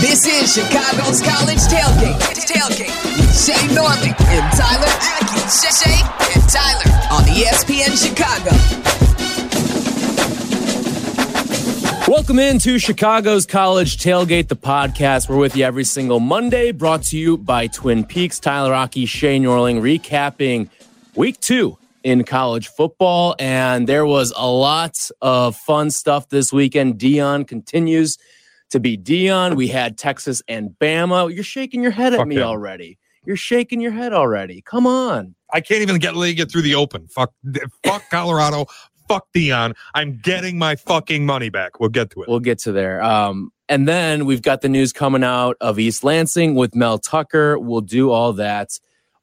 This is Chicago's College Tailgate. Tailgate Shea Norling and Tyler Aki. Shea and Tyler on ESPN Chicago. Welcome into Chicago's College Tailgate, the podcast. We're with you every single Monday, brought to you by Twin Peaks. Tyler Aki, Shea Norling, recapping week two in college football. And there was a lot of fun stuff this weekend. Deion continues to be Deion. We had Texas and Bama. You're shaking your head at Fuck me them. already. You're shaking your head already. Come on. I can't even get get through the open. Fuck, fuck Colorado. Fuck Deion. I'm getting my fucking money back. We'll get to it. We'll get to there. Um, and then we've got the news coming out of East Lansing with Mel Tucker. We'll do all that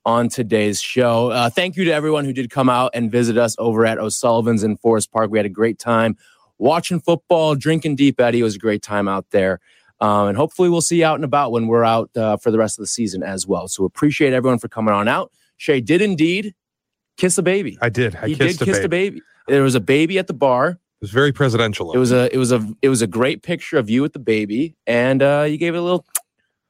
on today's show. Uh, thank you to everyone who did come out and visit us over at O'Sullivan's in Forest Park. We had a great time watching football, drinking Deep Eddy. It was a great time out there. Um, and hopefully we'll see you out and about when we're out uh, for the rest of the season as well. So appreciate everyone for coming on out. Shea did indeed kiss a baby. I did. I he kissed did a kiss baby. the baby. There was a baby at the bar. It was very presidential. It was a it was a it was a great picture of you with the baby, and uh, you gave it a little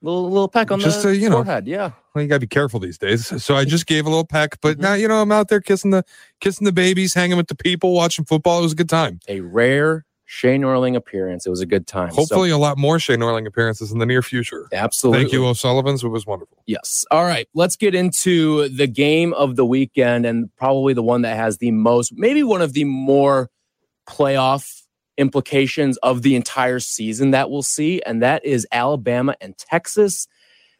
little little peck on Just the to, you know, forehead. Yeah, well, you gotta be careful these days. So I just gave a little peck, but Mhm. now you know I'm out there kissing the kissing the babies, hanging with the people, watching football. It was a good time. a rare Shea Norling appearance. It was a good time. So, Hopefully, a lot more Shea Norling appearances in the near future. absolutely. Thank you, O'Sullivan's. It was wonderful. Yes. All right. Let's get into the game of the weekend and probably the one that has the most, maybe one of the more playoff implications of the entire season that we'll see. And that is Alabama and Texas.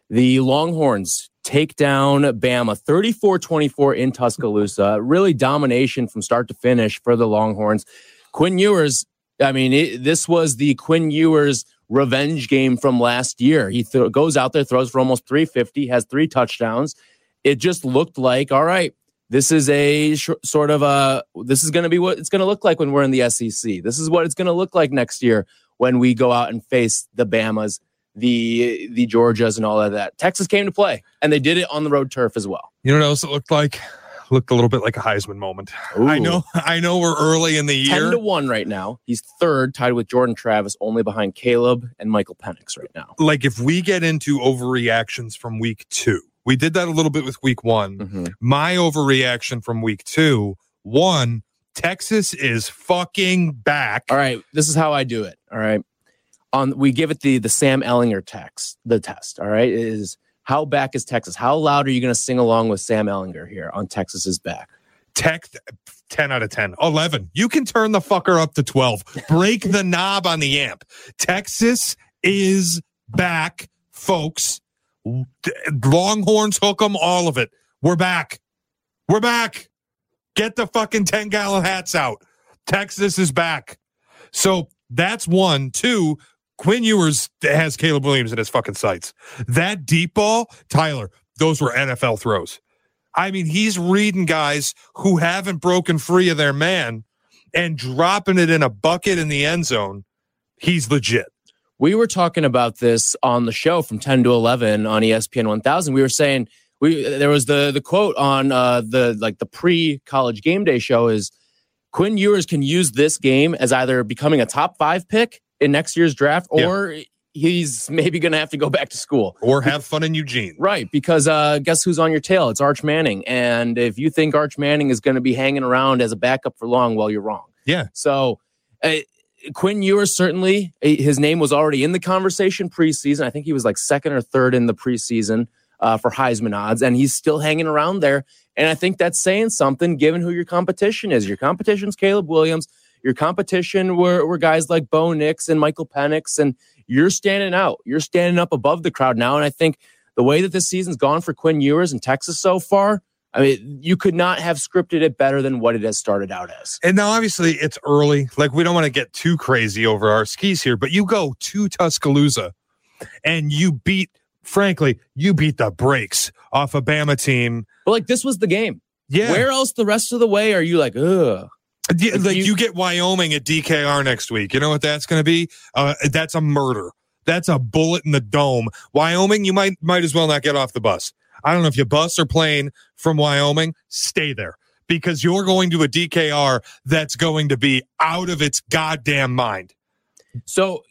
The Longhorns take down Bama 34 24 in Tuscaloosa. Really domination from start to finish for the Longhorns. Quinn Ewers, I mean, it, this was the Quinn Ewers revenge game from last year. He th- goes out there, throws for almost 350, has three touchdowns. It just looked like, all right, this is a sh- sort of a, this is going to be what it's going to look like when we're in the SEC. This is what it's going to look like next year when we go out and face the Bamas, the the Georgias, and all of that. Texas came to play, and they did it on the road turf as well. You know what else it looked like? Looked a little bit like a Heisman moment. I know. I know. We're early in the year. 10 to 1 right now. He's third, tied with Jordan Travis, only behind Caleb and Michael Penix right now. like if we get into overreactions from week two, we did that a little bit with week one. Mhm. My overreaction from week two, one, Texas is fucking back. All right, this is how I do it. All right. On we give it the the Sam Ehlinger text, the test. All right, is how back is Texas? How loud are you going to sing along with Sam Ehlinger here on Texas's back? Tech 10 out of 10. 11. You can turn the fucker up to 12. Break the knob on the amp. Texas is back, folks. Longhorns hook 'em, all of it. We're back. We're back. Get the fucking 10 gallon hats out. Texas is back. So that's one. Two, Quinn Ewers has Caleb Williams in his fucking sights. That deep ball, Tyler, those were NFL throws. I mean, he's reading guys who haven't broken free of their man and dropping it in a bucket in the end zone. He's legit. We were talking about this on the show from 10 to 11 on ESPN 1000. We were saying we there was the the quote on uh the like the pre-college game day show is Quinn Ewers can use this game as either becoming a top 5 pick in next year's draft Yeah. or he's maybe going to have to go back to school. Or have fun in Eugene. Right, because uh, guess who's on your tail? It's Arch Manning, and if you think Arch Manning is going to be hanging around as a backup for long, well, you're wrong. Yeah. So, uh, Quinn Ewers certainly his name was already in the conversation preseason. I think he was like second or third in the preseason uh, for Heisman odds, and he's still hanging around there. And I think that's saying something, given who your competition is. Your competition's Caleb Williams. Your competition were, were guys like Bo Nix and Michael Penix, and you're standing out. You're standing up above the crowd now. And I think the way that this season's gone for Quinn Ewers in Texas so far, I mean, you could not have scripted it better than what it has started out as. And now, obviously, it's early. Like, we don't want to get too crazy over our skis here, but you go to Tuscaloosa and you beat, frankly, you beat the brakes off a Bama team. But like this was the game. Yeah. Where else the rest of the way are you like, ugh? Yeah, If like you- you, get Wyoming at DKR next week. You know what that's going to be? Uh, that's a murder. That's a bullet in the dome. Wyoming, you might might as well not get off the bus. I don't know if you bus or plane from Wyoming. Stay there because you're going to a DKR that's going to be out of its goddamn mind. So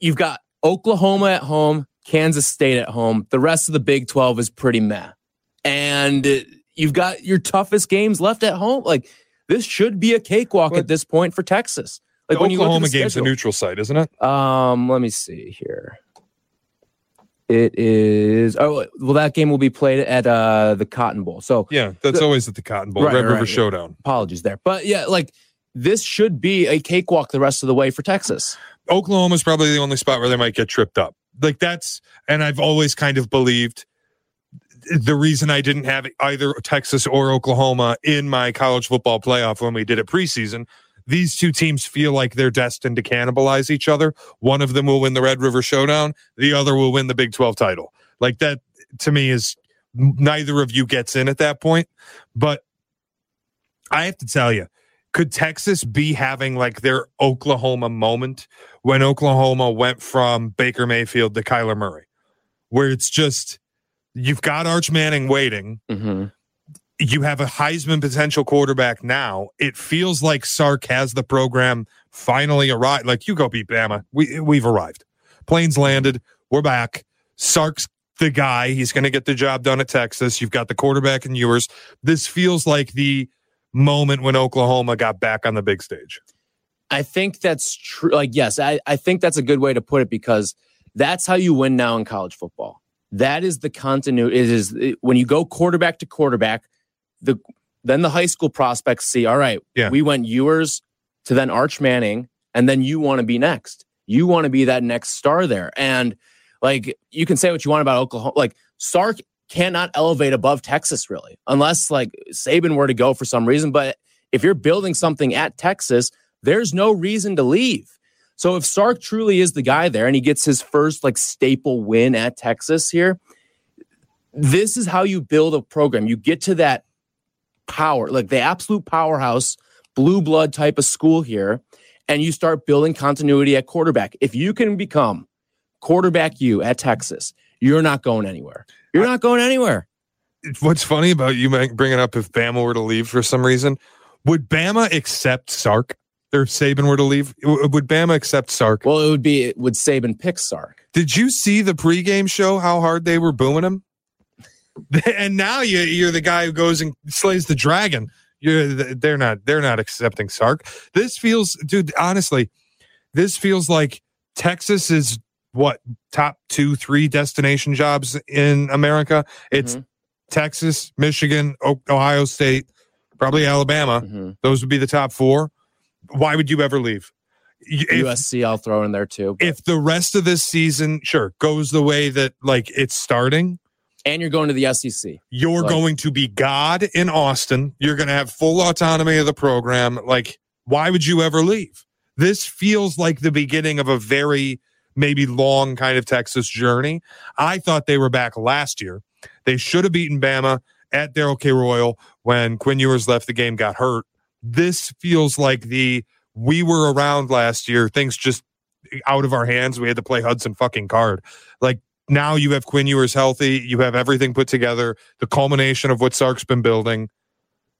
you've got Oklahoma at home, Kansas State at home. The rest of the Big 12 is pretty meh. And you've got your toughest games left at home. Like this should be a cakewalk But- at this point for Texas. Like the when you look at Oklahoma the game's a neutral site, isn't it? Um, let me see here. It is oh well that game will be played at uh the Cotton Bowl. So Yeah, that's The- always at the Cotton Bowl, Right, Red right, River right. Showdown. apologies there. But yeah, like this should be a cakewalk the rest of the way for Texas. Oklahoma's probably the only spot where they might get tripped up. Like that's, and I've always kind of believed the reason I didn't have either Texas or Oklahoma in my college football playoff when we did it preseason. These two teams feel like they're destined to cannibalize each other. One of them will win the Red River Showdown, the other will win the Big 12 title. Like that to me is neither of you gets in at that point. But I have to tell you, could Texas be having like their Oklahoma moment when Oklahoma went from Baker Mayfield to Kyler Murray, where it's just you've got Arch Manning waiting. Mm-hmm. You have a Heisman potential quarterback now. It feels like Sark has the program finally arrived. Like you go beat Bama. We we've arrived. Planes landed. We're back. Sark's the guy. He's going to get the job done at Texas. You've got the quarterback in Ewers. This feels like the moment when Oklahoma got back on the big stage. I think that's true. Like, yes, I, I think that's a good way to put it because that's how you win now in college football. That is the continuity. It is it- when you go quarterback to quarterback, the then the high school prospects see, all right, Yeah. we went Ewers to then Arch Manning, and then you want to be next. You want to be that next star there. And like you can say what you want about Oklahoma. Like Sark cannot elevate above Texas really, unless like Saban were to go for some reason. But if you're building something at Texas, there's no reason to leave. So if Sark truly is the guy there and he gets his first like staple win at Texas here, this is how you build a program. You get to that power, like the absolute powerhouse, blue blood type of school here, and you start building continuity at quarterback. If you can become quarterback you at Texas, you're not going anywhere. You're not going anywhere. What's funny about you bringing up if Bama were to leave for some reason, would Bama accept Sark? Or if Saban were to leave, would Bama accept Sark? Well, it would be would Saban pick Sark. Did you see the pregame show? How hard they were booing him, and now you, you're the guy who goes and slays the dragon. You're they're not they're not accepting Sark. This feels, dude. Honestly, this feels like Texas is what top two, three destination jobs in America. It's Mhm. Texas, Michigan, O- Ohio State, probably Alabama. Mhm. Those would be the top four. Why would you ever leave? If, USC, I'll throw in there too. but- if the rest of this season, sure, goes the way that like it's starting, and you're going to the SEC. you're Like- going to be God in Austin. You're going to have full autonomy of the program. Like, why would you ever leave? This feels like the beginning of a very maybe long kind of Texas journey. I thought they were back last year. They should have beaten Bama at Darrell K. Royal when Quinn Ewers left the game, got hurt. This feels like the we were around last year. Things just out of our hands. We had to play Hudson fucking Card. Like now you have Quinn Ewers healthy. You have everything put together. The culmination of what Sark's been building.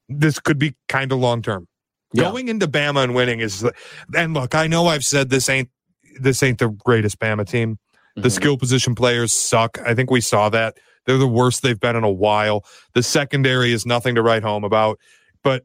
This could be kind of long term. Yeah. Going into Bama and winning is, and look, I know I've said this ain't this ain't the greatest Bama team. The Mhm. skill position players suck. I think we saw that. They're the worst they've been in a while. The secondary is nothing to write home about. But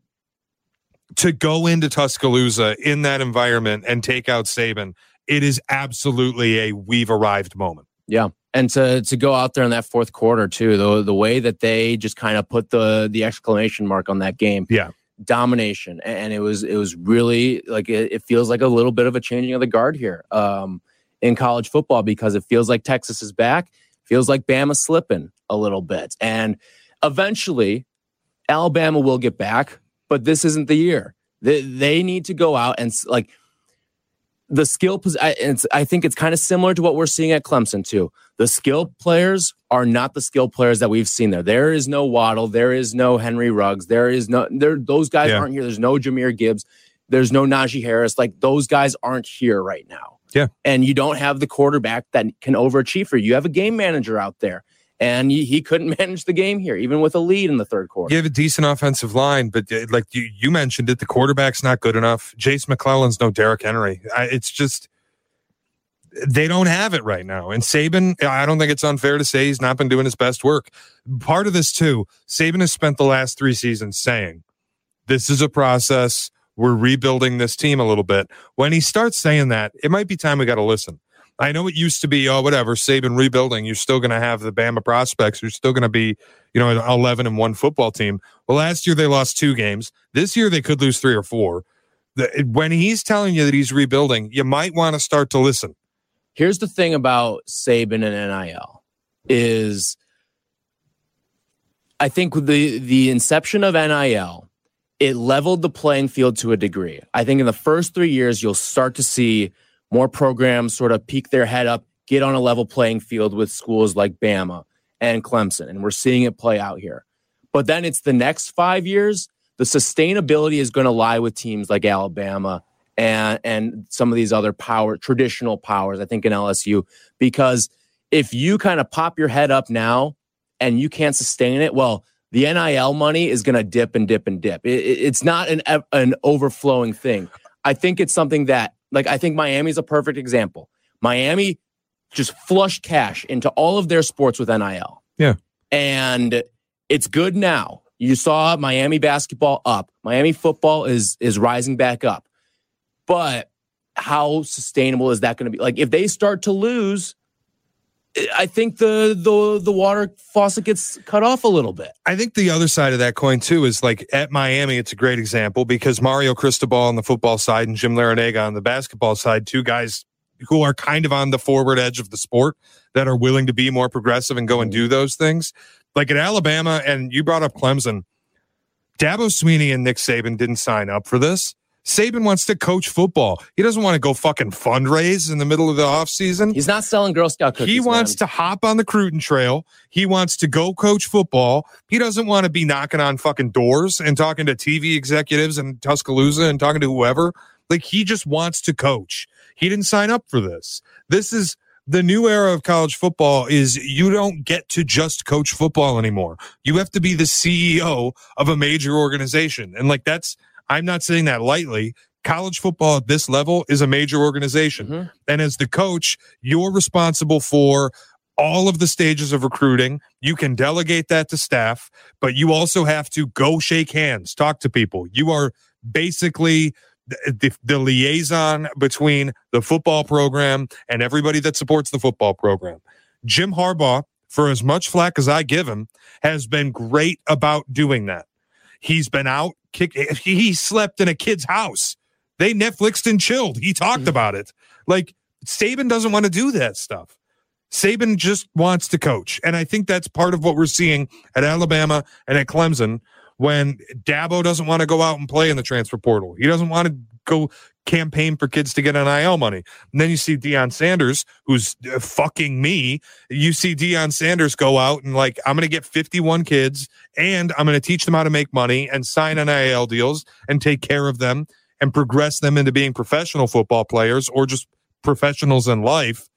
to go into Tuscaloosa in that environment and take out Saban, it is absolutely a we've arrived moment. Yeah. And to to go out there in that fourth quarter too, the the way that they just kind of put the the exclamation mark on that game. Yeah. Domination. And it was it was really like it, it feels like a little bit of a changing of the guard here um in college football because it feels like Texas is back, feels like Bama slipping a little bit. And eventually Alabama will get back, but this isn't the year. They, they need to go out and like the skill. I, it's, I think it's kind of similar to what we're seeing at Clemson too. The skill players are not the skill players that we've seen there. There is no Waddle. There is no Henry Ruggs. There is no there. Those guys Yeah. aren't here. There's no Jahmyr Gibbs. There's no Najee Harris. Like those guys aren't here right now. Yeah. And you don't have the quarterback that can overachieve for you. You have a game manager out there, and he, couldn't manage the game here, even with a lead in the third quarter. You have a decent offensive line, but uh, like you, you mentioned it, the quarterback's not good enough. Jase McClellan's no Derrick Henry. I, it's just they don't have it right now. And Saban, I don't think it's unfair to say he's not been doing his best work. Part of this too, Saban has spent the last three seasons saying, "This is a process. We're rebuilding this team a little bit." When he starts saying that, it might be time we got to listen. I know it used to be, oh, whatever, Saban rebuilding. You're still going to have the Bama prospects. You're still going to be, you know, an 11 and one football team. Well, last year they lost two games. This year they could lose three or four. The, when he's telling you that he's rebuilding, you might want to start to listen. Here's the thing about Saban and NIL is I think the the inception of NIL, it leveled the playing field to a degree. I think in the first three years, you'll start to see – more programs sort of peek their head up, get on a level playing field with schools like Bama and Clemson. And we're seeing it play out here. But then it's the next five years, the sustainability is going to lie with teams like Alabama and, and some of these other power, traditional powers, I think in LSU, because if you kind of pop your head up now and you can't sustain it, well, the NIL money is going to dip and dip and dip. It, it's not an, an overflowing thing. I think it's something that like I think Miami's a perfect example. Miami just flushed cash into all of their sports with NIL. Yeah. And it's good now. You saw Miami basketball up. Miami football is is rising back up. But how sustainable is that going to be? Like if they start to lose, I think the the the water faucet gets cut off a little bit. I think the other side of that coin too is like at Miami, it's a great example because Mario Cristobal on the football side and Jim Larrañaga on the basketball side, two guys who are kind of on the forward edge of the sport that are willing to be more progressive and go and do mm-hmm. those things. Like at Alabama, and you brought up Clemson, Dabo Swinney and Nick Saban didn't sign up for this. Saban wants to coach football. He doesn't want to go fucking fundraise in the middle of the offseason. He's not selling Girl Scout cookies. He wants man. to hop on the Cruton Trail. He wants to go coach football. He doesn't want to be knocking on fucking doors and talking to TV executives and Tuscaloosa and talking to whoever. Like he just wants to coach. He didn't sign up for this. This is the new era of college football is you don't get to just coach football anymore. You have to be the CEO of a major organization. And like that's I'm not saying that lightly. College football at this level is a major organization. Mm-hmm. And as the coach, you're responsible for all of the stages of recruiting. You can delegate that to staff, but you also have to go shake hands, talk to people. You are basically the, the, the, liaison between the football program and everybody that supports the football program. Jim Harbaugh, for as much flack as I give him, has been great about doing that. He's been out kick. He slept in a kid's house. They Netflixed and chilled. He talked mm-hmm. about it. Like Saban doesn't want to do that stuff. Saban just wants to coach. And I think that's part of what we're seeing at Alabama and at Clemson when Dabo doesn't want to go out and play in the transfer portal. He doesn't want to go campaign for kids to get an NIL money. And then you see Deion Sanders, who's uh, fucking me. You see Deion Sanders go out and like, I'm going to get 51 kids and I'm going to teach them how to make money and sign NIL deals and take care of them and progress them into being professional football players or just professionals in life.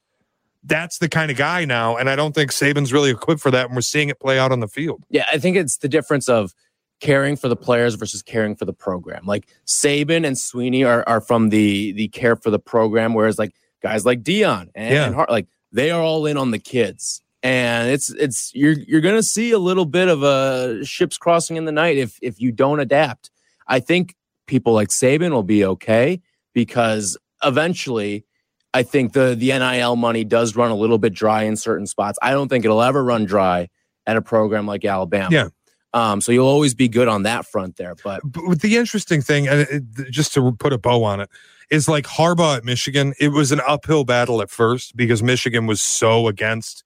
That's the kind of guy now. And I don't think Saban's really equipped for that. And we're seeing it play out on the field. Yeah. I think it's the difference of, caring for the players versus caring for the program. Like Saban and Swinney are, are from the the care for the program, whereas like guys like Deion and, yeah. and Hart, like they are all in on the kids. And it's it's you're you're gonna see a little bit of a ships crossing in the night if if you don't adapt. I think people like Saban will be okay because eventually I think the the NIL money does run a little bit dry in certain spots. I don't think it'll ever run dry at a program like Alabama. Yeah. Um, so you'll always be good on that front there. But, but the interesting thing, and it, just to put a bow on it, is like Harbaugh at Michigan. It was an uphill battle at first because Michigan was so against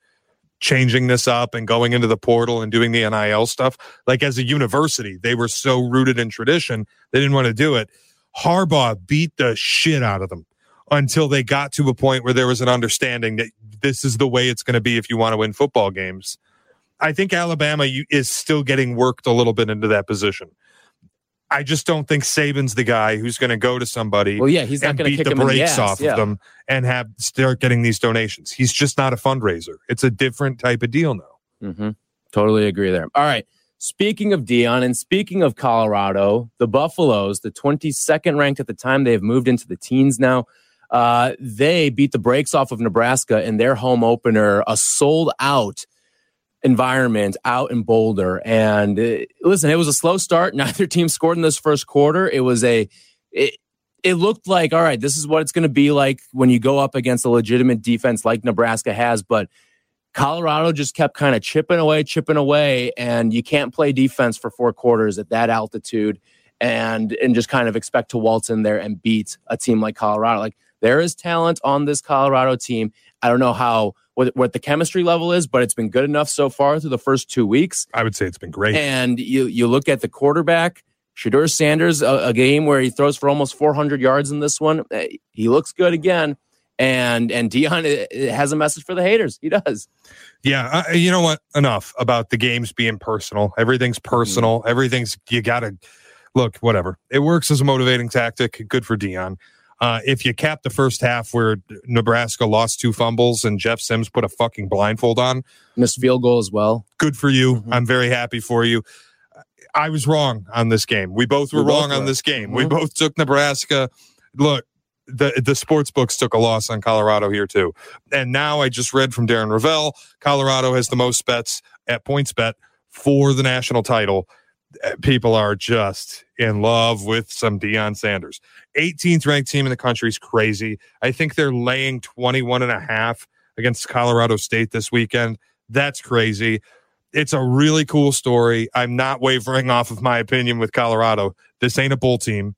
changing this up and going into the portal and doing the NIL stuff. Like as a university, they were so rooted in tradition, they didn't want to do it. Harbaugh beat the shit out of them until they got to a point where there was an understanding that this is the way it's going to be if you want to win football games. I think Alabama is still getting worked a little bit into that position. I just don't think Saban's the guy who's going to go to somebody. Well, yeah, he's not going to beat the brakes the off yeah. of them and have start getting these donations. He's just not a fundraiser. It's a different type of deal now. Mm-hmm. Totally agree there. All right. Speaking of Deion and speaking of Colorado, the Buffaloes, the 22nd ranked at the time, they have moved into the teens now. Uh, they beat the brakes off of Nebraska in their home opener, a sold out environment out in Boulder. And uh, listen, it was a slow start. Neither team scored in this first quarter. It was a, it, it looked like, all right, this is what it's going to be like when you go up against a legitimate defense like Nebraska has. But Colorado just kept kind of chipping away, chipping away, and you can't play defense for four quarters at that altitude and and just kind of expect to waltz in there and beat a team like Colorado. Like there is talent on this Colorado team. I don't know how what, what the chemistry level is, but it's been good enough so far through the first two weeks. I would say it's been great. And you you look at the quarterback, Shedeur Sanders, a, a game where he throws for almost 400 yards in this one. Eh, he looks good again. And and Deion eh, eh, has a message for the haters. He does. Yeah, uh, you know what? Enough about the games being personal. Everything's personal. Mm-hmm. Everything's you got to look. Whatever. It works as a motivating tactic. Good for Deion. Uh, if you cap the first half where Nebraska lost two fumbles and Jeff Sims put a fucking blindfold on, missed field goal as well. Good for you. Mm-hmm. I'm very happy for you. I was wrong on this game. We both were we wrong on this game. Mm-hmm. We both took Nebraska. Look, the the sports books took a loss on Colorado here too. And now I just read from Darren Rovell, Colorado has the most bets at PointsBet for the national title. Uh, people are just in love with some Deion Sanders. 18th ranked team in the country is crazy. I think they're laying 21 and a half against Colorado State this weekend. That's crazy. It's a really cool story. I'm not wavering off of my opinion with Colorado. This ain't a bull team.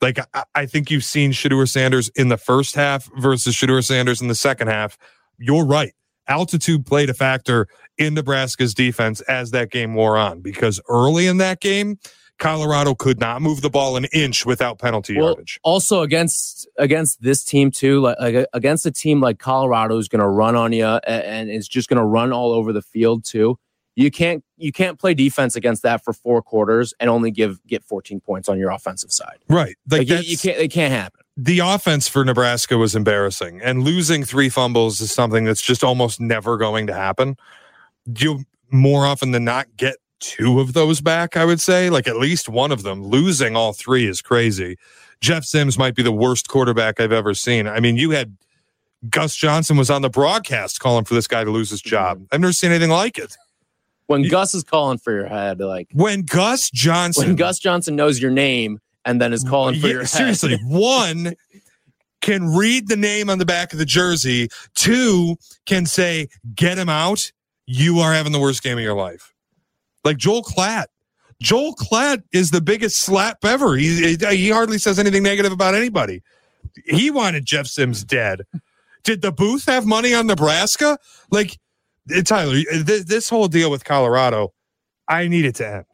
Like I, think you've seen Shedeur Sanders in the first half versus Shedeur Sanders in the second half. You're right. Altitude played a factor in Nebraska's defense as that game wore on because early in that game, Colorado could not move the ball an inch without penalty well, yardage. Also against against this team too, like, like uh, against a team like Colorado who's going to run on you and, and is just going to run all over the field too. You can't you can't play defense against that for four quarters and only give get 14 points on your offensive side. Right. Like, like you, you can't it can't happen. The offense for Nebraska was embarrassing, and losing three fumbles is something that's just almost never going to happen. You more often than not get two of those back, I would say. Like at least one of them. Losing all three is crazy. Jeff Sims might be the worst quarterback I've ever seen. I mean, you had Gus Johnson was on the broadcast calling for this guy to lose his job. Mm-hmm. I've never seen anything like it. When you, Gus is calling for your head, like when Gus Johnson, when Gus Johnson knows your name and then is calling for yeah, your seriously, one can read the name on the back of the jersey. Two can say, "Get him out." You are having the worst game of your life. Like Joel Klatt. Joel Klatt is the biggest slap ever. He, he hardly says anything negative about anybody. He wanted Jeff Sims dead. Did the booth have money on Nebraska? Like, eh, Tyler, eh, this whole deal with Colorado, I need it to end.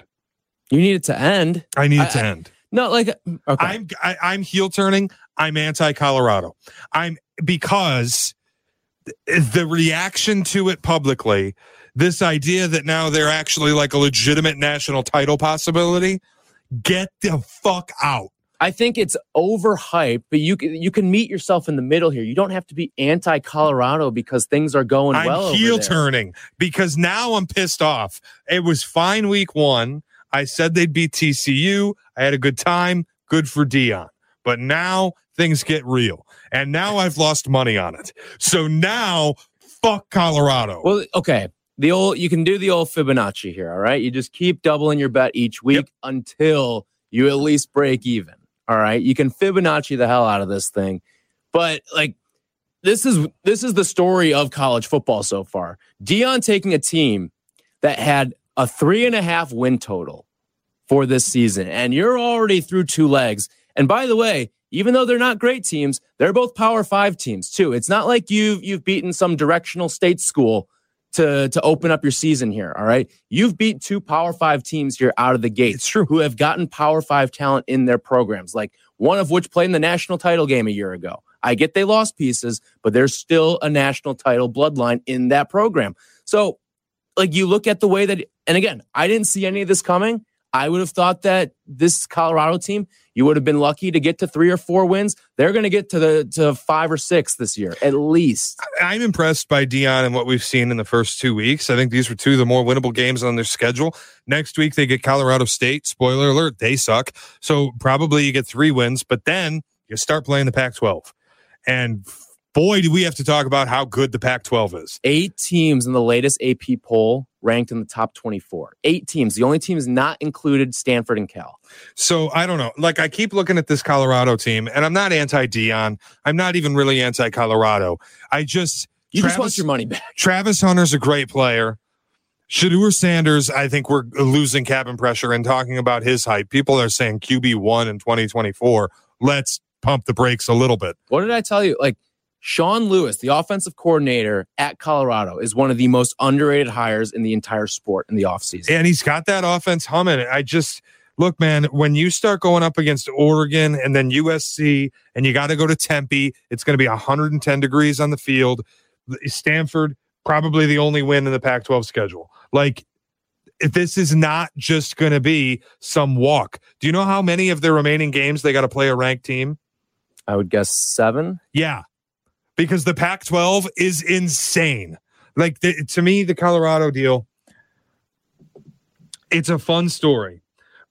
You need it to end. I need it I, to end. No, like okay. I'm I, am i am heel turning. I'm anti Colorado. I'm because the reaction to it publicly this idea that now they're actually like a legitimate national title possibility, get the fuck out. I think it's overhyped, but you you can meet yourself in the middle here. You don't have to be anti Colorado because things are going I'm well. I'm heel turning because now I'm pissed off. It was fine week one. I said they'd beat TCU. I had a good time. Good for Deion. But now things get real, and now I've lost money on it. So now, fuck Colorado. Well, okay the old you can do the old Fibonacci here, all right? You just keep doubling your bet each week yep. until you at least break even. All right. You can Fibonacci the hell out of this thing. But like this is this is the story of college football so far. Deion taking a team that had a three and a half win total for this season, and you're already through two legs. And by the way, even though they're not great teams, they're both Power Five teams too. It's not like you've you've beaten some directional state school to to open up your season here. All right, you've beat two Power Five teams here out of the gate. It's true. Who have gotten Power Five talent in their programs, like one of which played in the national title game a year ago. I get they lost pieces, but there's still a national title bloodline in that program. So, like you look at the way that, and again, I didn't see any of this coming. I would have thought that this Colorado team, you would have been lucky to get to three or four wins. They're going to get to the to five or six this year at least. I'm impressed by Deion and what we've seen in the first two weeks. I think these were two of the more winnable games on their schedule. Next week they get Colorado State. Spoiler alert, they suck. So probably you get three wins, but then you start playing the Pac-12. And boy, do we have to talk about how good the Pac 12 is. Eight teams in the latest AP poll ranked in the top 24. Eight teams. The only teams not included Stanford and Cal. So I don't know. Like I keep looking at this Colorado team, and I'm not anti Deion. I'm not even really anti Colorado. I just You Travis, just want your money back. Travis Hunter's a great player. Shedeur Sanders, I think we're losing cabin pressure and talking about his hype. People are saying QB one in 2024. Let's pump the brakes a little bit. What did I tell you? Like Sean Lewis, the offensive coordinator at Colorado, is one of the most underrated hires in the entire sport in the offseason. And he's got that offense humming. I just look, man, when you start going up against Oregon and then USC and you got to go to Tempe, it's going to be 110 degrees on the field. Stanford, probably the only win in the Pac 12 schedule. Like, this is not just going to be some walk. Do you know how many of their remaining games they got to play a ranked team? I would guess seven. Yeah, because the Pac 12 is insane. Like, the, to me, the Colorado deal, it's a fun story.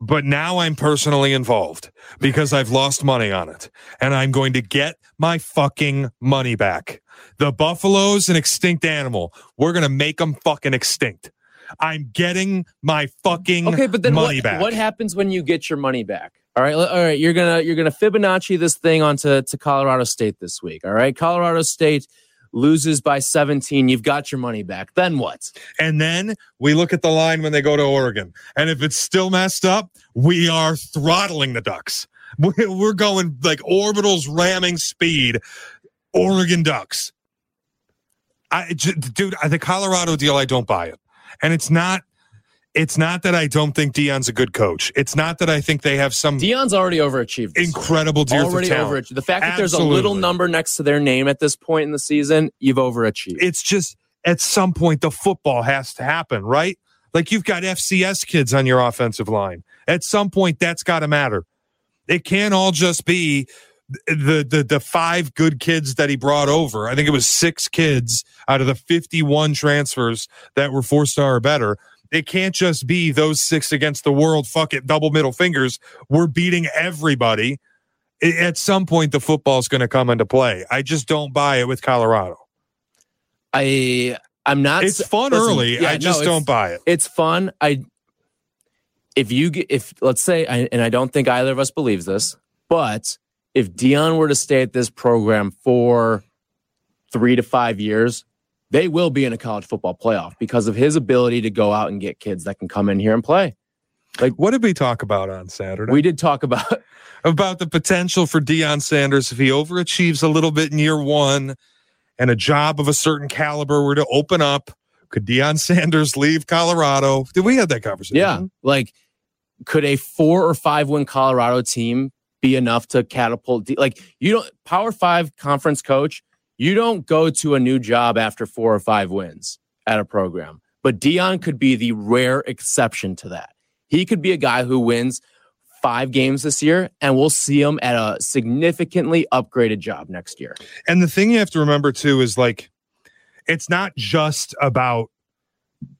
But now I'm personally involved because I've lost money on it and I'm going to get my fucking money back. The Buffalo's an extinct animal. We're going to make them fucking extinct. I'm getting my fucking Okay, but then money what, back. what happens when you get your money back? All right, all right. You're gonna you're gonna Fibonacci this thing onto to Colorado State this week. All right, Colorado State loses by 17. You've got your money back. Then what? And then we look at the line when they go to Oregon. And if it's still messed up, we are throttling the Ducks. We- We're going like orbitals ramming speed, Oregon Ducks. I, dude, the Colorado deal, I don't buy it. And it's not, it's not that I don't think Deion's a good coach. It's not that I think they have some Deion's already overachieved. incredible of already overachieved. The fact that there's a little number next to their name at this point in the season, you've overachieved. it's just at some point the football has to happen, right? Like you've got FCS kids on your offensive line. At some point, that's got to matter. It can't all just be the the the five good kids that he brought over. I think it was six kids out of the 51 transfers that were four star or better. It can't just be those six against the world. Fuck it, double middle fingers. We're beating everybody. At some point, the football's going to come into play. I just don't buy it with Colorado. I I'm not. It's fun listen, early. yeah, I just it's- don't buy it. It's fun. I if you if let's say and I don't think either of us believes this, but if Deion were to stay at this program for three to five years, they will be in a college football playoff because of his ability to go out and get kids that can come in here and play. Like what did we talk about on Saturday? We did talk about about the potential for Deion Sanders if he overachieves a little bit in year one and a job of a certain caliber were to open up. Could Deion Sanders leave Colorado? Did we have that conversation? yeah, like could a four or five win Colorado team be enough to catapult? Like you don't Power Five conference coach, you don't go to a new job after four or five wins at a program. But Deion could be the rare exception to that. He could be a guy who wins five games this year, and we'll see him at a significantly upgraded job next year. And the thing you have to remember too is like, it's not just about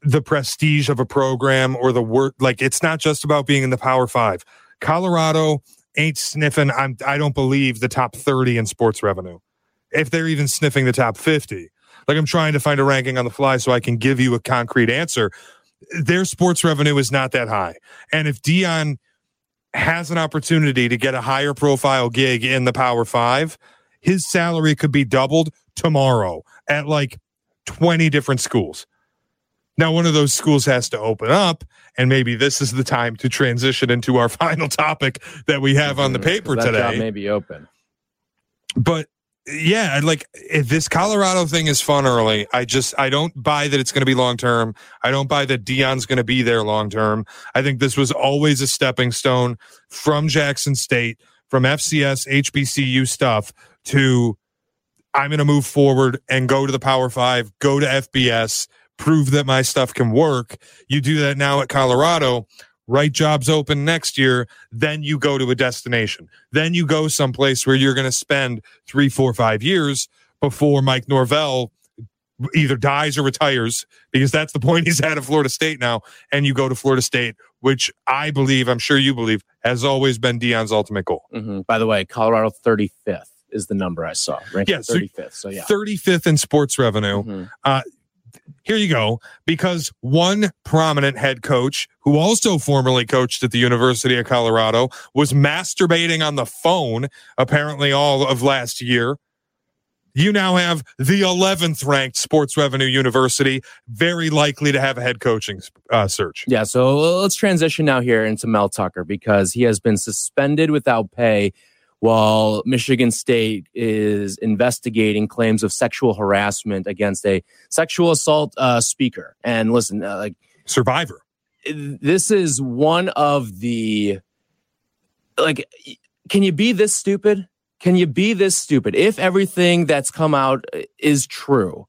the prestige of a program or the work. Like, it's not just about being in the Power Five. Colorado ain't sniffing. I'm. I don't believe the top thirty in sports revenue, if they're even sniffing the top fifty. Like, I'm trying to find a ranking on the fly so I can give you a concrete answer. Their sports revenue is not that high, and if Deion has an opportunity to get a higher profile gig in the Power Five, his salary could be doubled tomorrow at like 20 different schools. Now, one of those schools has to open up, and maybe this is the time to transition into our final topic that we have on the paper paper that job today. may be open. But yeah, like if this Colorado thing is fun early. I just I don't buy that it's going to be long term. I don't buy that Deion's going to be there long term. I think this was always a stepping stone from Jackson State, from FCS, HBCU stuff to I'm going to move forward and go to the Power Five, go to FBS, prove that my stuff can work. You do that now at Colorado. Right jobs open next year, then you go to a destination. Then you go someplace where you're going to spend three, four, five years before Mike Norvell either dies or retires, because that's the point he's at at Florida State now. And you go to Florida State, which I believe, I'm sure you believe, has always been Deion's ultimate goal. Mhm. By the way, Colorado 35th is the number I saw. Ranked Yeah, 35th. So yeah. 35th in sports revenue. Mhm. Here you go. Because one prominent head coach who also formerly coached at the University of Colorado was masturbating on the phone apparently all of last year. You now have the 11th ranked sports revenue university, very likely to have a head coaching uh, search. Yeah, so let's transition now here into Mel Tucker because he has been suspended without pay while Michigan State is investigating claims of sexual harassment against a sexual assault uh, speaker. And listen, uh, like Survivor. this is one of the like can you be this stupid? Can you be this stupid? If everything that's come out is true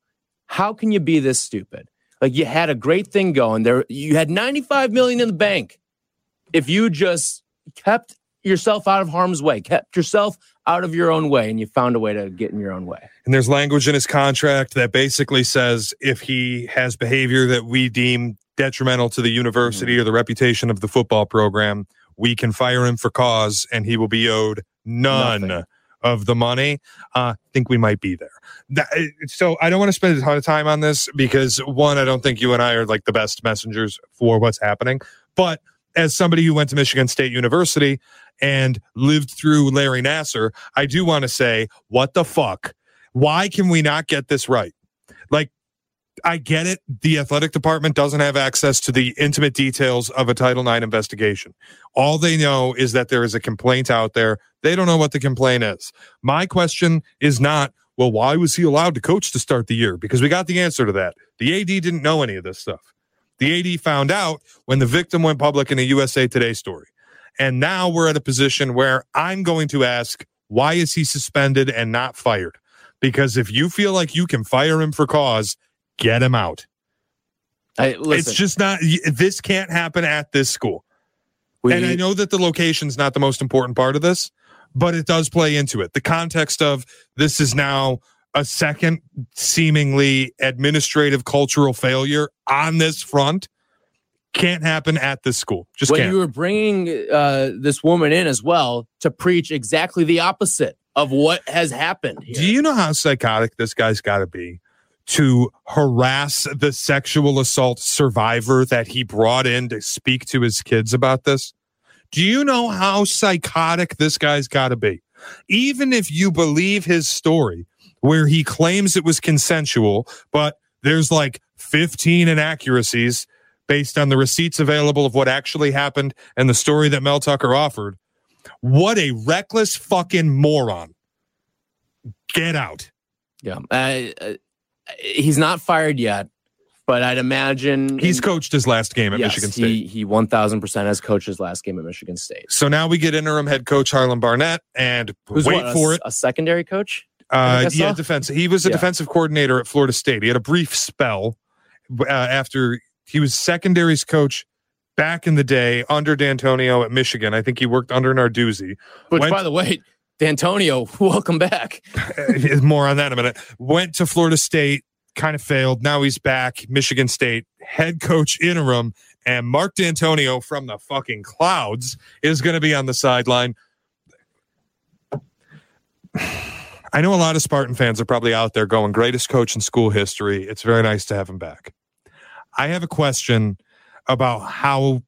how can you be this stupid? Like you had a great thing going there. You had 95 million in the bank. If you just kept yourself out of harm's way kept yourself out of your own way and you found a way to get in your own way And there's language in his contract that basically says if he has behavior that we deem detrimental to the university or the reputation of the football program, we can fire him for cause and he will be owed none Nothing. of the money. Uh, I think we might be there. That- so I don't want to spend a ton of time on this because one, I don't think you and I are like the best messengers for what's happening. But as somebody who went to Michigan State University and lived through Larry Nassar, I do want to say, what the fuck? Why can we not get this right? Like, I get it. The athletic department doesn't have access to the intimate details of a Title IX investigation. All they know is that there is a complaint out there. They don't know what the complaint is. My question is not, well, why was he allowed to coach to start the year? Because we got the answer to that. The AD didn't know any of this stuff. The AD found out when the victim went public in a USA Today story. And now we're at a position where I'm going to ask, why is he suspended and not fired? Because if you feel like you can fire him for cause, get him out. I, It's just not, this can't happen at this school. we, and I know that the location's not the most important part of this, but it does play into it. The context of this is now a second seemingly administrative cultural failure on this front can't happen at this school. Just when can't. you were bringing uh, this woman in as well to preach exactly the opposite of what has happened here. Do you know how psychotic this guy's got to be to harass the sexual assault survivor that he brought in to speak to his kids about this? Do you know how psychotic this guy's got to be? Even if you believe his story, where he claims it was consensual, but there's like 15 inaccuracies based on the receipts available of what actually happened and the story that Mel Tucker offered. What a reckless fucking moron. Get out. yeah, uh, he's not fired yet, but I'd imagine He's coached his last game at yes, Michigan State. He he one thousand percent has coached his last game at Michigan State. so now we get interim head coach Harlan Barnett and Who's wait what, a- for it. a secondary coach. Uh, yeah, defense. He was a Yeah. defensive coordinator at Florida State. He had a brief spell uh, after he was secondaries coach back in the day under Dantonio at Michigan. I think he worked under Narduzzi. Which, Went- by the way, Dantonio, welcome back. More on that in a minute. Went to Florida State, kind of failed. Now he's back. Michigan State head coach interim, and Mark Dantonio from the fucking clouds is going to be on the sideline. I know a lot of Spartan fans are probably out there going, greatest coach in school history. It's very nice to have him back. I have a question about how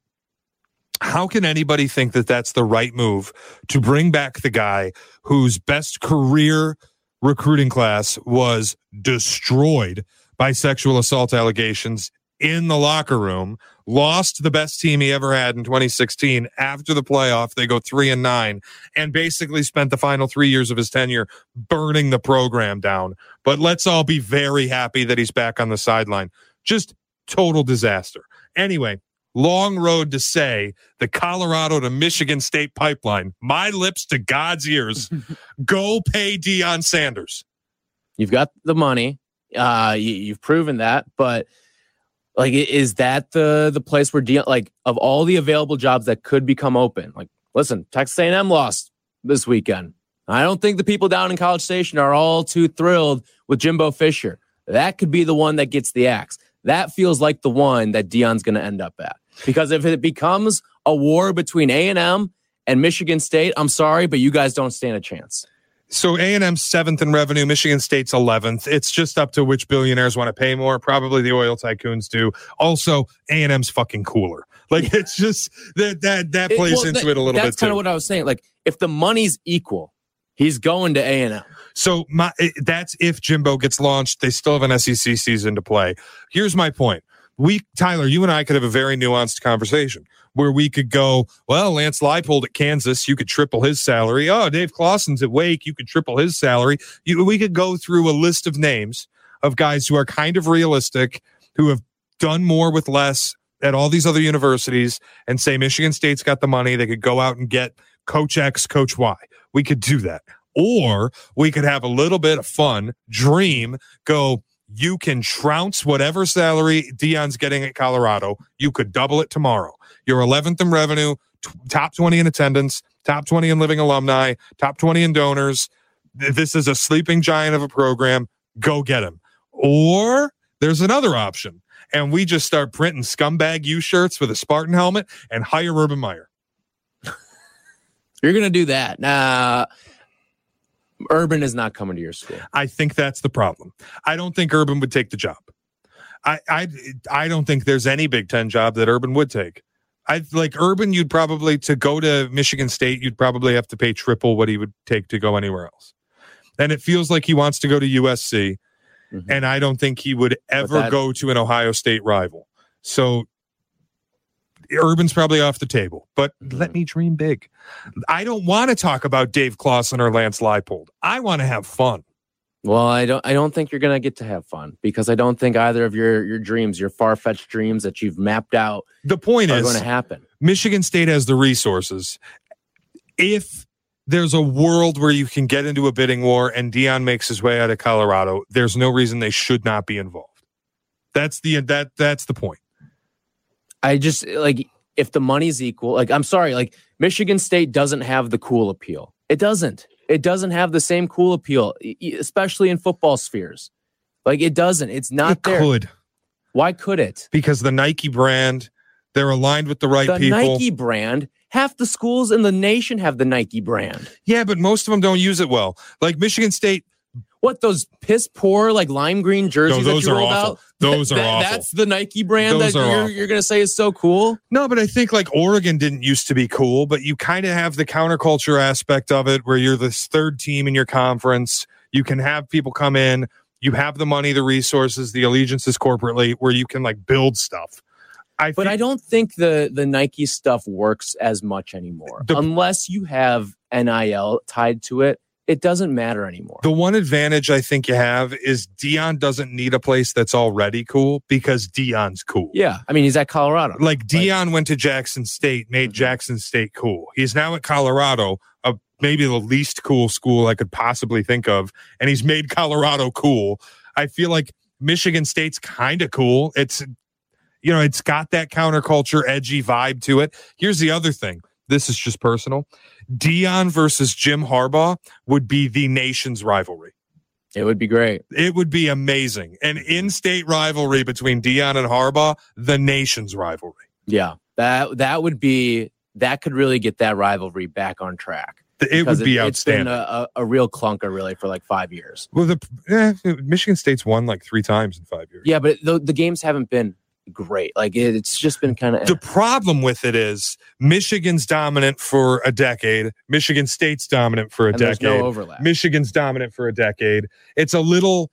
how can anybody think that that's the right move to bring back the guy whose best career recruiting class was destroyed by sexual assault allegations in the locker room, lost the best team he ever had in 2016 after the playoff. They go three and nine and basically spent the final three years of his tenure burning the program down. But let's all be very happy that he's back on the sideline. Just total disaster. Anyway, long road to say the Colorado to Michigan State pipeline, my lips to God's ears, go pay Deion Sanders. You've got the money. Uh, you, you've proven that, but like, is that the the place where Deion, like, of all the available jobs that could become open? Like, listen, Texas A&M lost this weekend. I don't think the people down in College Station are all too thrilled with Jimbo Fisher. That could be the one that gets the axe. That feels like the one that Deion's going to end up at. Because if it becomes a war between A&M and Michigan State, I'm sorry, but you guys don't stand a chance. So A and M seventh in revenue, Michigan State's eleventh. It's just up to which billionaires want to pay more. Probably the oil tycoons do. Also, A and M's fucking cooler. Like it's just that that that It- plays well, into that- it a little That's bit That's kind too. of what I was saying. Like, if the money's equal, he's going to A and M. So my eh, that's if Jimbo gets launched. They still have an SEC season to play. Here's my point. We Tyler, you and I could have a very nuanced conversation where we could go, well, Lance Leipold at Kansas, you could triple his salary. Oh, Dave Clawson's at Wake, you could triple his salary. You, we could go through a list of names of guys who are kind of realistic, who have done more with less at all these other universities, and say Michigan State's got the money. They could go out and get Coach X, Coach Y. We could do that. Or we could have a little bit of fun, dream, go, you can trounce whatever salary Deion's getting at Colorado. You could double it tomorrow. You're 11th in revenue, t- top 20 in attendance, top 20 in living alumni, top 20 in donors. This is a sleeping giant of a program. Go get him. Or there's another option. And we just start printing scumbag U shirts with a Spartan helmet and hire Urban Meyer. You're going to do that. Nah, Urban is not coming to your school. I think that's the problem. I don't think Urban would take the job. I I I don't think there's any Big Ten job that Urban would take. I like Urban. You'd probably to go to Michigan State. You'd probably have to pay triple what he would take to go anywhere else. And it feels like he wants to go to USC, Mhm. and I don't think he would ever that- go to an Ohio State rival. So Urban's probably off the table. But let mm-hmm. me dream big. I don't want to talk about Dave Clawson or Lance Leipold. I want to have fun. Well, I don't. I don't think you're going to get to have fun because I don't think either of your your dreams, your far fetched dreams that you've mapped out, The point are is, going to happen. Michigan State has the resources. If there's a world where you can get into a bidding war and Deion makes his way out of Colorado, there's no reason they should not be involved. That's the that that's the point. I just like if the money's equal. Like I'm sorry, like Michigan State doesn't have the cool appeal. It doesn't. It doesn't have the same cool appeal, especially in football spheres. Like it doesn't. It's not it there. could Why could it? because the Nike brand, they're aligned with the right the people. Nike brand. Half the schools in the nation have the Nike brand. Yeah, but most of them don't use it well. Like Michigan State, What those piss poor like lime green jerseys those that you are rolled awful. out? Those are That- awful. That's the Nike brand Those that you're, you're going to say is so cool. No, but I think like Oregon didn't used to be cool, but you kind of have the counterculture aspect of it where you're this third team in your conference. You can have people come in, you have the money, the resources, the allegiances corporately where you can like build stuff. I But I don't think the the Nike stuff works as much anymore The- unless you have NIL tied to it. It doesn't matter anymore. the one advantage I think you have is Deion doesn't need a place that's already cool because Deion's cool. yeah, I mean he's at Colorado. Like Deion went to Jackson State, made Mhm. Jackson State cool. He's now at Colorado, a, maybe the least cool school I could possibly think of, and he's made Colorado cool. I feel like Michigan State's kind of cool. It's you know, it's got that counterculture, edgy vibe to it. Here's the other thing. This is just personal. Deion versus Jim Harbaugh would be the nation's rivalry. it would be great. It would be amazing. An in-state rivalry between Deion and Harbaugh, the nation's rivalry. Yeah, that that would be that could really get that rivalry back on track. It would be It's been a, a, a real clunker really for like five years. Well, the eh, Michigan State's won like three times in five years. Yeah, but the, the games haven't been great. Like it, it's just been kind of The problem with it is Michigan's dominant for a decade. Michigan State's dominant for a and there's decade. no overlap. Michigan's dominant for a decade. It's a little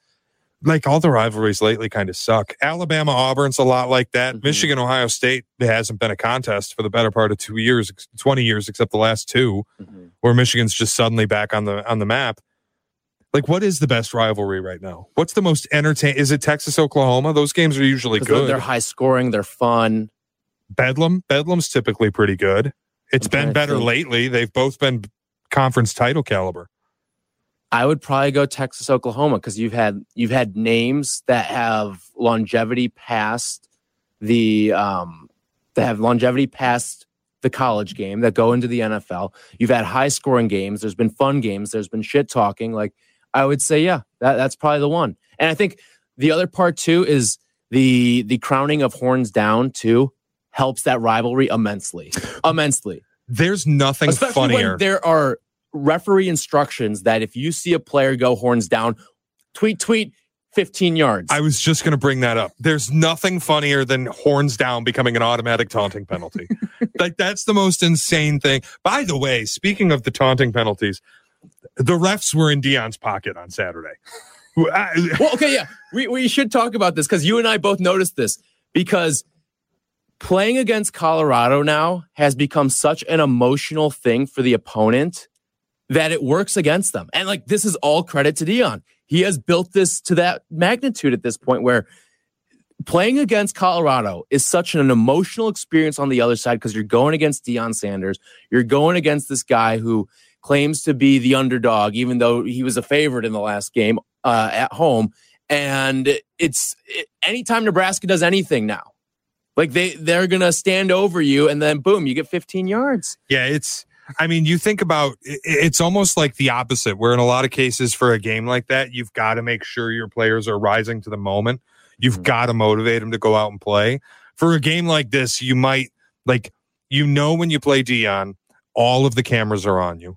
like all the rivalries lately kind of suck. Alabama Auburn's a lot like that. Mhm. Michigan Ohio State hasn't been a contest for the better part of two years, twenty years, except the last two, Mhm. where Michigan's just suddenly back on the on the map. Like, what is the best rivalry right now? What's the most entertaining? Is it Texas Oklahoma? Those games are usually good. they're high scoring. They're fun. Bedlam, Bedlam's typically pretty good. It's I'm been better lately. They've both been conference title caliber. I would probably go Texas, Oklahoma because you've had you've had names that have longevity past the um that have longevity past the college game that go into the NFL. You've had high scoring games. There's been fun games. There's been shit talking. Like I would say, yeah, that, that's probably the one. And I think the other part too is the the crowning of horns down too helps that rivalry immensely, immensely. There's nothing Especially funnier. when there are referee instructions that if you see a player go horns down, tweet, tweet, 15 yards. I was just going to bring that up. There's nothing funnier than horns down becoming an automatic taunting penalty. like that's the most insane thing. By the way, speaking of the taunting penalties, the refs were in Deion's pocket on Saturday. Well, okay, yeah. We, we should talk about this because you and I both noticed this because playing against Colorado now has become such an emotional thing for the opponent that it works against them. And like this is all credit to Deion. He has built this to that magnitude at this point where playing against Colorado is such an emotional experience on the other side because you're going against Deion Sanders. You're going against this guy who claims to be the underdog, even though he was a favorite in the last game uh, at home. And it's it, anytime Nebraska does anything now, like they they're gonna stand over you, and then boom, you get 15 yards. Yeah, it's. I mean, you think about it's almost like the opposite, where in a lot of cases for a game like that, you've got to make sure your players are rising to the moment. You've Mhm. got to motivate them to go out and play. For a game like this, you might like you know when you play Deion, all of the cameras are on you.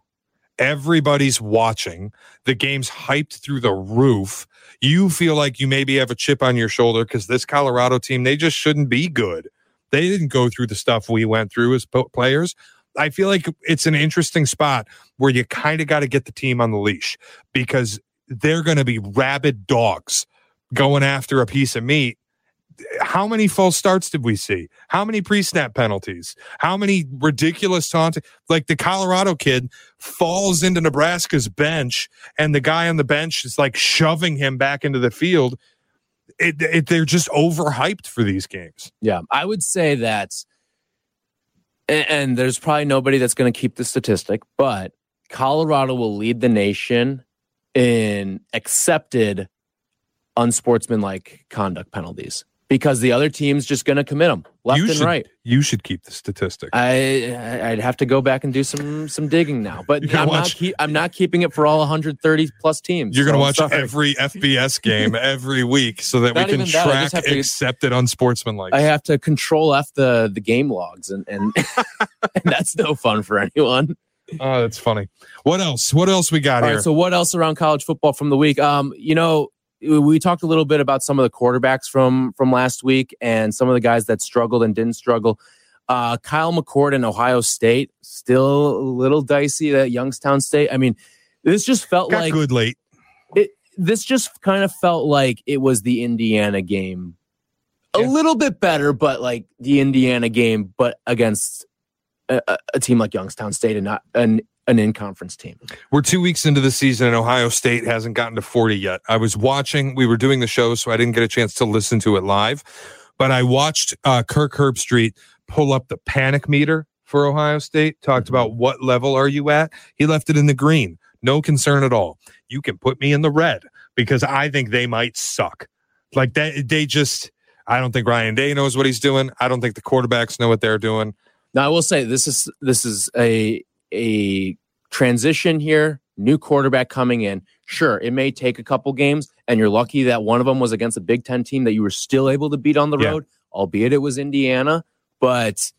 Everybody's watching. The game's hyped through the roof. You feel like you maybe have a chip on your shoulder because this Colorado team, they just shouldn't be good. They didn't go through the stuff we went through as players. I feel like it's an interesting spot where you kind of got to get the team on the leash because they're going to be rabid dogs going after a piece of meat. How many false starts did we see? How many pre-snap penalties? How many ridiculous taunting? Like the Colorado kid falls into Nebraska's bench, and the guy on the bench is like shoving him back into the field. It, it, they're just overhyped for these games. Yeah, I would say that, and, and there's probably nobody that's going to keep the statistic, but Colorado will lead the nation in accepted unsportsmanlike conduct penalties because the other team's just going to commit them left You and should- right. You should keep the statistic. I I'd have to go back and do some some digging now, but I'm not keep, I'm not keeping it for all 130 plus teams. You're going to so watch sorry. every FBS game every week so that we can that, track to- accepted unsportsmanlike. I have to control F the the game logs, and and, and that's no fun for anyone. oh, that's funny. What else? What else we got All here? right, so what else around college football from the week? Um, you know, we talked a little bit about some of the quarterbacks from from last week and some of the guys that struggled and didn't struggle. Uh, Kyle McCord in Ohio State still a little dicey at Youngstown State. I mean, this just felt got like good late. this just kind of felt like it was the Indiana game. A little bit better, but like the Indiana game, but against a, a- a team like Youngstown State and not an an in conference team. We're two weeks into the season, and Ohio State hasn't gotten to 40 yet. I was watching, we were doing the show, so I didn't get a chance to listen to it live, but I watched uh, Kirk Herbstreit pull up the panic meter for Ohio State, talked about what level are you at. He left it in the green. No concern at all. You can put me in the red because I think they might suck. Like that, they just, I don't think Ryan Day knows what he's doing. I don't think the quarterbacks know what they're doing. Now I will say this is this is a a transition here, new quarterback coming in. Sure, it may take a couple games, and you're lucky that one of them was against a Big Ten team that you were still able to beat on the Yeah. road, albeit it was Indiana. But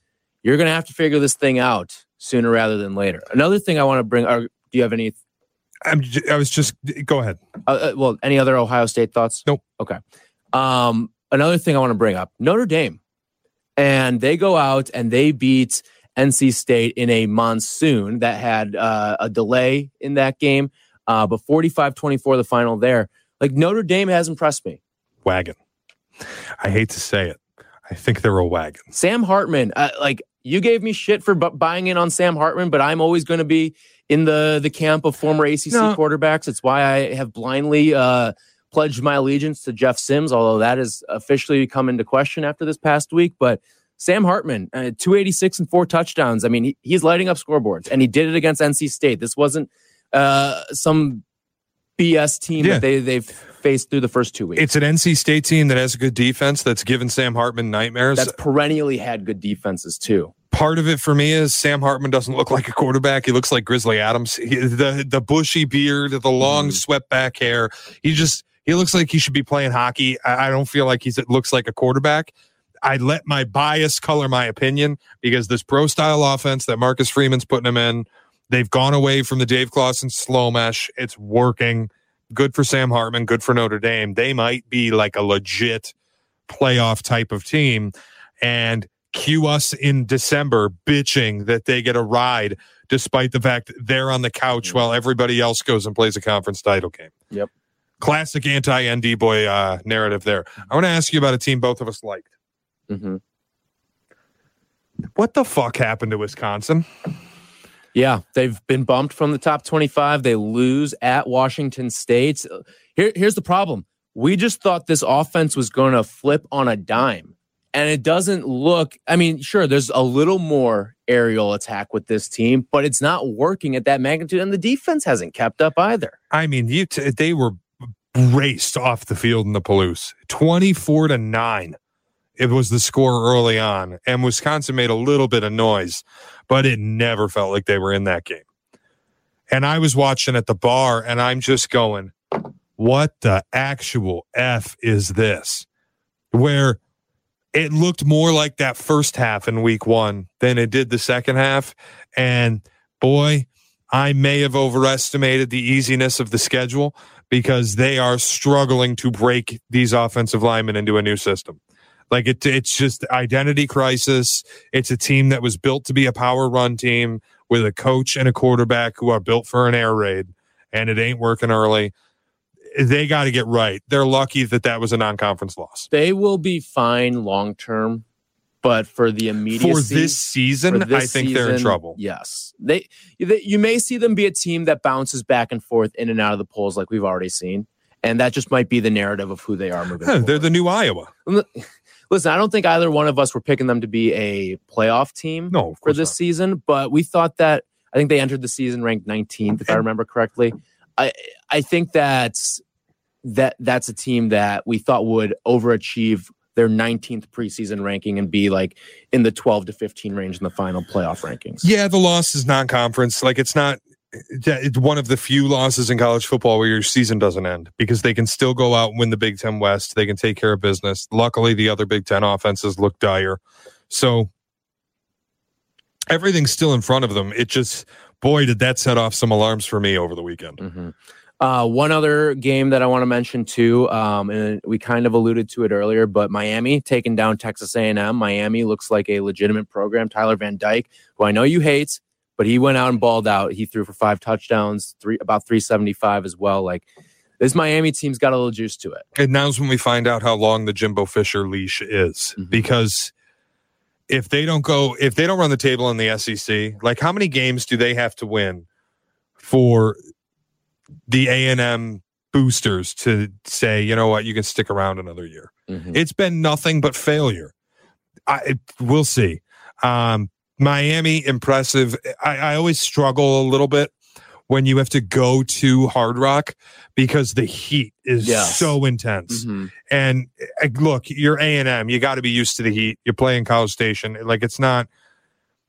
you're going to have to figure this thing out sooner rather than later. Another thing I want to bring. Are, do you have any? I'm, j- I was just, go ahead. Uh, uh, well, any other Ohio State thoughts? Nope. Okay. Um, another thing I want to bring up: Notre Dame, and they go out and they beat NC State in a monsoon that had uh, a delay in that game, uh, but 45-24 the final there. Like Notre Dame has impressed me. wagon. I hate to say it. I think they're a wagon. Sam Hartman, uh, like you gave me shit for bu- buying in on Sam Hartman, but I'm always going to be in the the camp of former ACC No. quarterbacks. It's why I have blindly uh, pledged my allegiance to Jeff Sims, although that has officially come into question after this past week. But Sam Hartman, uh, 286 and four touchdowns. I mean, he, he's lighting up scoreboards, and he did it against NC State. This wasn't uh, some BS team Yeah. that they they've faced through the first two weeks. It's an NC State team that has a good defense that's given Sam Hartman nightmares. That's perennially had good defenses too. Part of it for me is Sam Hartman doesn't look like a quarterback. He looks like Grizzly Adams. He, the the bushy beard, the long Mhm. swept back hair. He just he looks like he should be playing hockey. I, I don't feel like he's it looks like a quarterback. I let my bias color my opinion because this pro style offense that Marcus Freeman's putting him in, They've gone away from the Dave Clawson slow mesh. It's working. Good for Sam Hartman. Good for Notre Dame. They might be like a legit playoff type of team. And cue us in December bitching that they get a ride despite the fact they're on the couch while everybody else goes and plays a conference title game. Yep. Classic anti ND boy uh, narrative there. I want to ask you about a team both of us liked. Hmm What the fuck happened to Wisconsin? Yeah, they've been bumped from the top 25. They lose at Washington State. Here, here's the problem. We just thought this offense was going to flip on a dime. And it doesn't look, I mean, sure, there's a little more aerial attack with this team, but it's not working at that magnitude. And the defense hasn't kept up either. I mean, you t- they were raced off the field in the Palouse, 24 to 9. It was the score early on, and Wisconsin made a little bit of noise, but it never felt like they were in that game. And I was watching at the bar, and I'm just going, what the actual F is this? Where it looked more like that first half in week one than it did the second half. And boy, I may have overestimated the easiness of the schedule because they are struggling to break these offensive linemen into a new system. Like it, it's just identity crisis. It's a team that was built to be a power run team with a coach and a quarterback who are built for an air raid, and it ain't working early. They got to get right. They're lucky that that was a non conference loss. They will be fine long term, but for the immediate For this season, for this I think they're in trouble. Yes, they, they. You may see them be a team that bounces back and forth in and out of the polls, like we've already seen, and that just might be the narrative of who they are moving. Huh, they're the new Iowa. Listen, I don't think either one of us were picking them to be a playoff team No, for this not. season, but we thought that I think they entered the season ranked 19th, if I remember correctly. I I think that's that that's a team that we thought would overachieve their 19th preseason ranking and be like in the 12 to 15 range in the final playoff rankings. Yeah, the loss is non-conference. Like it's not. It's one of the few losses in college football where your season doesn't end because they can still go out and win the Big Ten West. They can take care of business. Luckily, the other Big Ten offenses look dire, so everything's still in front of them. It just, boy, did that set off some alarms for me over the weekend. hmm Uh, one other game that I want to mention too, um, and we kind of alluded to it earlier, but Miami taking down Texas A&M. Miami looks like a legitimate program. Tyler Van Dyke, who I know you hate, but he went out and balled out. He threw for five touchdowns, three about three seventy five as well. Like this Miami team's got a little juice to it. And now's when we find out how long the Jimbo Fisher leash is Mhm. because if they don't go, if they don't run the table in the SEC, like how many games do they have to win for the A and M boosters to say, you know what, you can stick around another year? It's been nothing but failure. I we'll see. Um, Miami impressive. I, I always struggle a little bit when you have to go to Hard Rock because the heat is Yes. so intense. Mhm. And uh, look, you're A and M. You got to be used to the heat. You're playing College Station. Like it's not.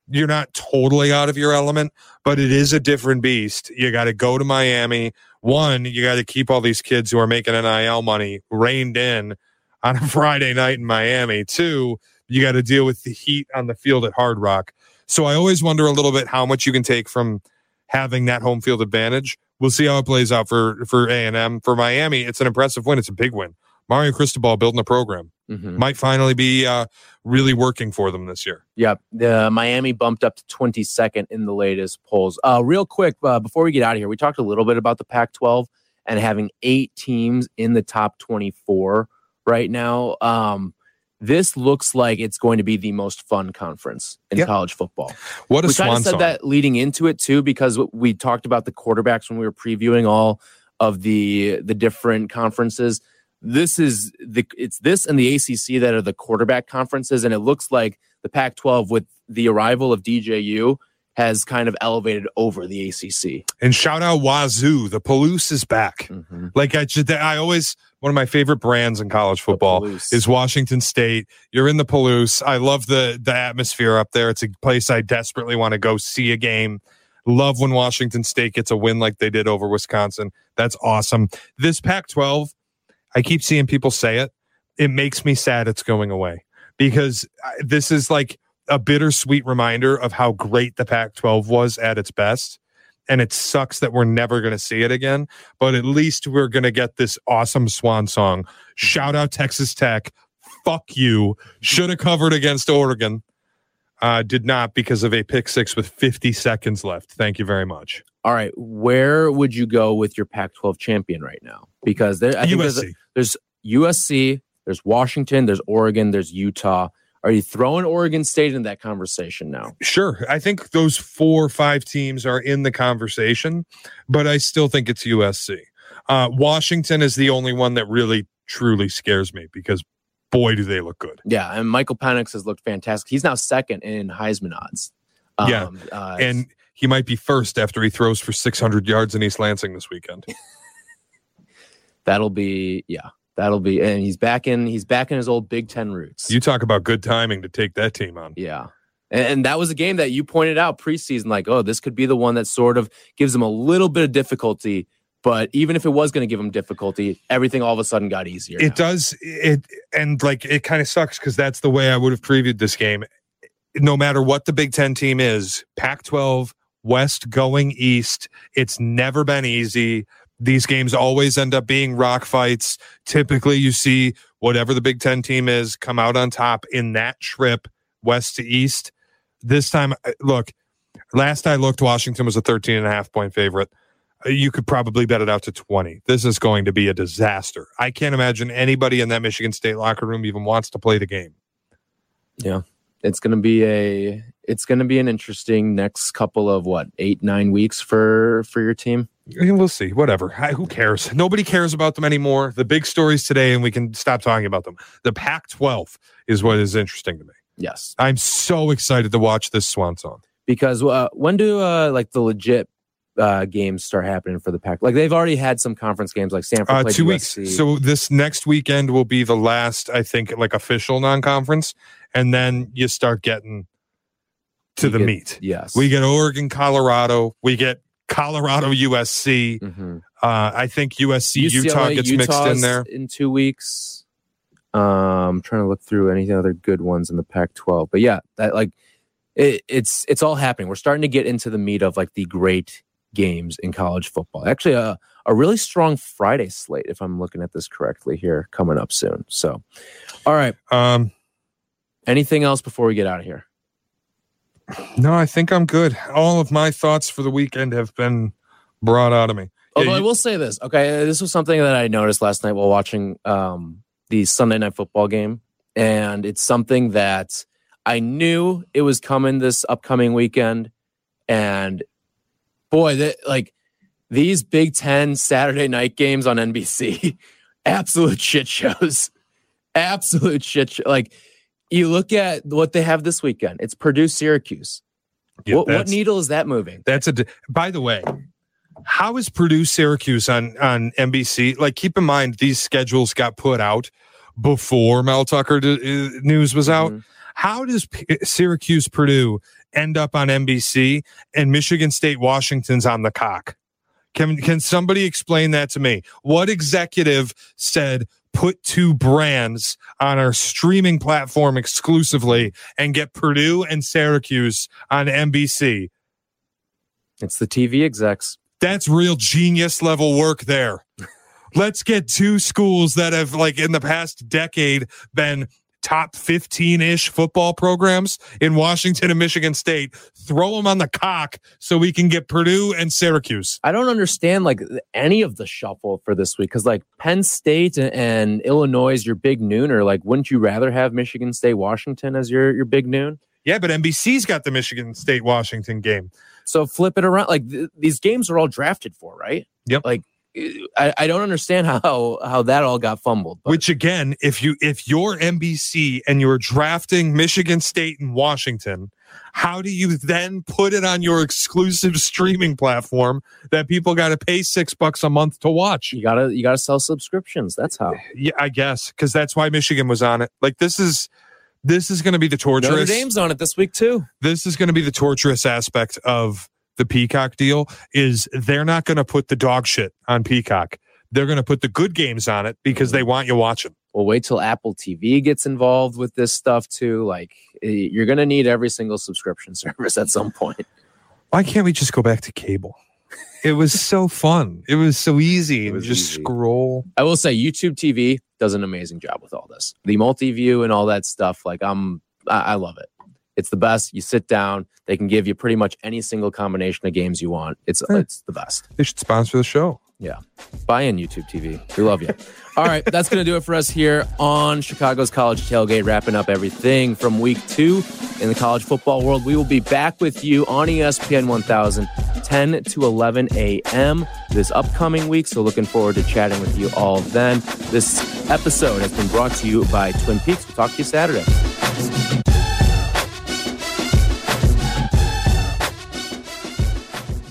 You're not totally out of your element, but it is a different beast. You got to go to Miami. One, you got to keep all these kids who are making NIL money reined in on a Friday night in Miami. Two, you got to deal with the heat on the field at Hard Rock. So I always wonder a little bit how much you can take from having that home field advantage. We'll see how it plays out for for A and M. For Miami, it's an impressive win. It's a big win. Mario Cristobal building a program Mhm. might finally be uh, really working for them this year. Yep. The Miami bumped up to 22nd in the latest polls. Uh, real quick, uh, before we get out of here, we talked a little bit about the Pac 12 and having eight teams in the top 24 right now. Um, this looks like it's going to be the most fun conference in Yep. college football. What a we swan said song! that leading into it too, because we talked about the quarterbacks when we were previewing all of the the different conferences. This is the it's this and the ACC that are the quarterback conferences, and it looks like the Pac-12 with the arrival of DJU has kind of elevated over the ACC. and shout out Wazoo. The Palouse is back. Mhm. Like I, just, I always one of my favorite brands in college football is Washington State. You're in the Palouse. I love the the atmosphere up there. It's a place I desperately want to go see a game. Love when Washington State gets a win like they did over Wisconsin. That's awesome. This Pac-12, I keep seeing people say it. It makes me sad it's going away because this is like a bittersweet reminder of how great the Pac-12 was at its best. and it sucks that we're never going to see it again. But at least we're going to get this awesome swan song. Shout out Texas Tech. Fuck you. Should have covered against Oregon. Uh, did not because of a pick six with 50 seconds left. Thank you very much. All right, where would you go with your Pac-12 champion right now? Because there, I think there's, there's USC, there's Washington, there's Oregon, there's Utah. Are you throwing Oregon State in that conversation now? Sure. I think those four or five teams are in the conversation, but I still think it's USC. Uh, Washington is the only one that really truly scares me because boy, do they look good. Yeah, and Michael Penix has looked fantastic. He's now second in Heisman odds. Yeah, uh, And he might be first after he throws for 600 yards in East Lansing this weekend. that'll be yeah, that'll be, and he's back in he's back in his old Big Ten roots. You talk about good timing to take that team on. Yeah. And, and that was a game that you pointed out preseason, like, oh, this could be the one that sort of gives them a little bit of difficulty. But even if it was going to give them difficulty, everything all of a sudden got easier. It now. does it and like it kind of sucks because that's the way I would have previewed this game. No matter what the Big Ten team is, Pac 12, West going east, it's never been easy. These games always end up being rock fights. Typically, you see whatever the Big Ten team is come out on top in that trip, west to east. This time, uh, look, last I looked, Washington was a 13 and a half point favorite Uh, you could probably bet it out to 20. This is going to be a disaster. I can't imagine anybody in that Michigan State locker room even wants to play the game. Yeah. It's gonna be a it's gonna be an interesting next couple of what, eight, nine weeks for for your team. We'll see. Whatever. I- Who cares? Nobody cares about them anymore. The big stories today, and we can stop talking about them. The Pac 12 is what is interesting to me. Yes. I'm so excited to watch this swan song. Because uh, when do uh, like the legit uh, games start happening for the pack? Like they've already had some conference games like Stanford Uh, two USC. weeks. So this next weekend will be the last, I think, like official non conference. And then you start getting to You the get- meat. yes. We get Oregon, Colorado. We get Colorado, USC. Mhm. Uh, I think USC, Utah UCLA, gets mixed in there. in two weeks. Um, I'm trying to look through any other good ones in the Pac-12, but yeah, that like it, it's it's all happening. We're starting to get into the meat of like the great games in college football. Actually, a a really strong Friday slate, if I'm looking at this correctly here, coming up soon. So, all right, Um, anything else before we get out of here? No, I think I'm good. All of my thoughts for the weekend have been brought out of me. Yeah, Although I will say this, okay, this was something that I noticed last night while watching um, the Sunday night football game, and it's something that I knew it was coming this upcoming weekend, and boy, that like these Big Ten Saturday night games on NBC, absolute shit shows, absolute shit show. Like you look at what they have this weekend, it's Purdue Syracuse. yeah, what, what needle is that moving? That's a. By the way, how is Purdue Syracuse on on NBC? Like, keep in mind these schedules got put out before Mel Tucker d- uh, news was out. Mhm. How does P- Syracuse Purdue end up on NBC and Michigan State Washington's on the cock? Can can somebody explain that to me? What executive said put two brands on our streaming platform exclusively and get Purdue and Syracuse on NBC? It's the TV execs. That's real genius level work there. Let's get two schools that have like in the past decade been top 15-ish football programs in Washington and Michigan State. Throw them on the cock so we can get Purdue and Syracuse. I don't understand like any of the shuffle for this week because like Penn State and, and Illinois is your big noon, or Like, wouldn't you rather have Michigan State, Washington as your your big noon? Yeah, but NBC's got the Michigan State Washington game. So flip it around. Like th- these games are all drafted for, right? Yep. Like I, I don't understand how how that all got fumbled. But Which again, if you if you're NBC and you're drafting Michigan State and Washington, how do you then put it on your exclusive streaming platform that people got to pay six bucks a month to watch? you gotta you gotta sell subscriptions. That's how. Yeah, I guess because that's why Michigan was on it. Like this is this is going to be the Notre torturous. Dame's on it this week too. This is going to be the torturous aspect of the Peacock deal. Is they're not going to put the dog shit on Peacock. They're going to put the good games on it because they mm-hmm. want you watching. Well, wait till Apple TV gets involved with this stuff too. Like you're gonna need every single subscription service at some point. Why can't we just go back to cable? It was so fun. It was so easy. It was just easy. scroll. I will say YouTube TV does an amazing job with all this. The multi-view and all that stuff. Like I'm, I, I love it. It's the best. You sit down, they can give you pretty much any single combination of games you want. It's it's the best. They should sponsor the show. Yeah. Buy in YouTube TV. We love you. All right, that's going to do it for us here on Chicago's College Tailgate, wrapping up everything from week two in the college football world. We will be back with you on ESPN 1000, 10 to 11 a.m. this upcoming week. So, looking forward to chatting with you all then. This episode has been brought to you by Twin Peaks. We'll talk to you Saturday.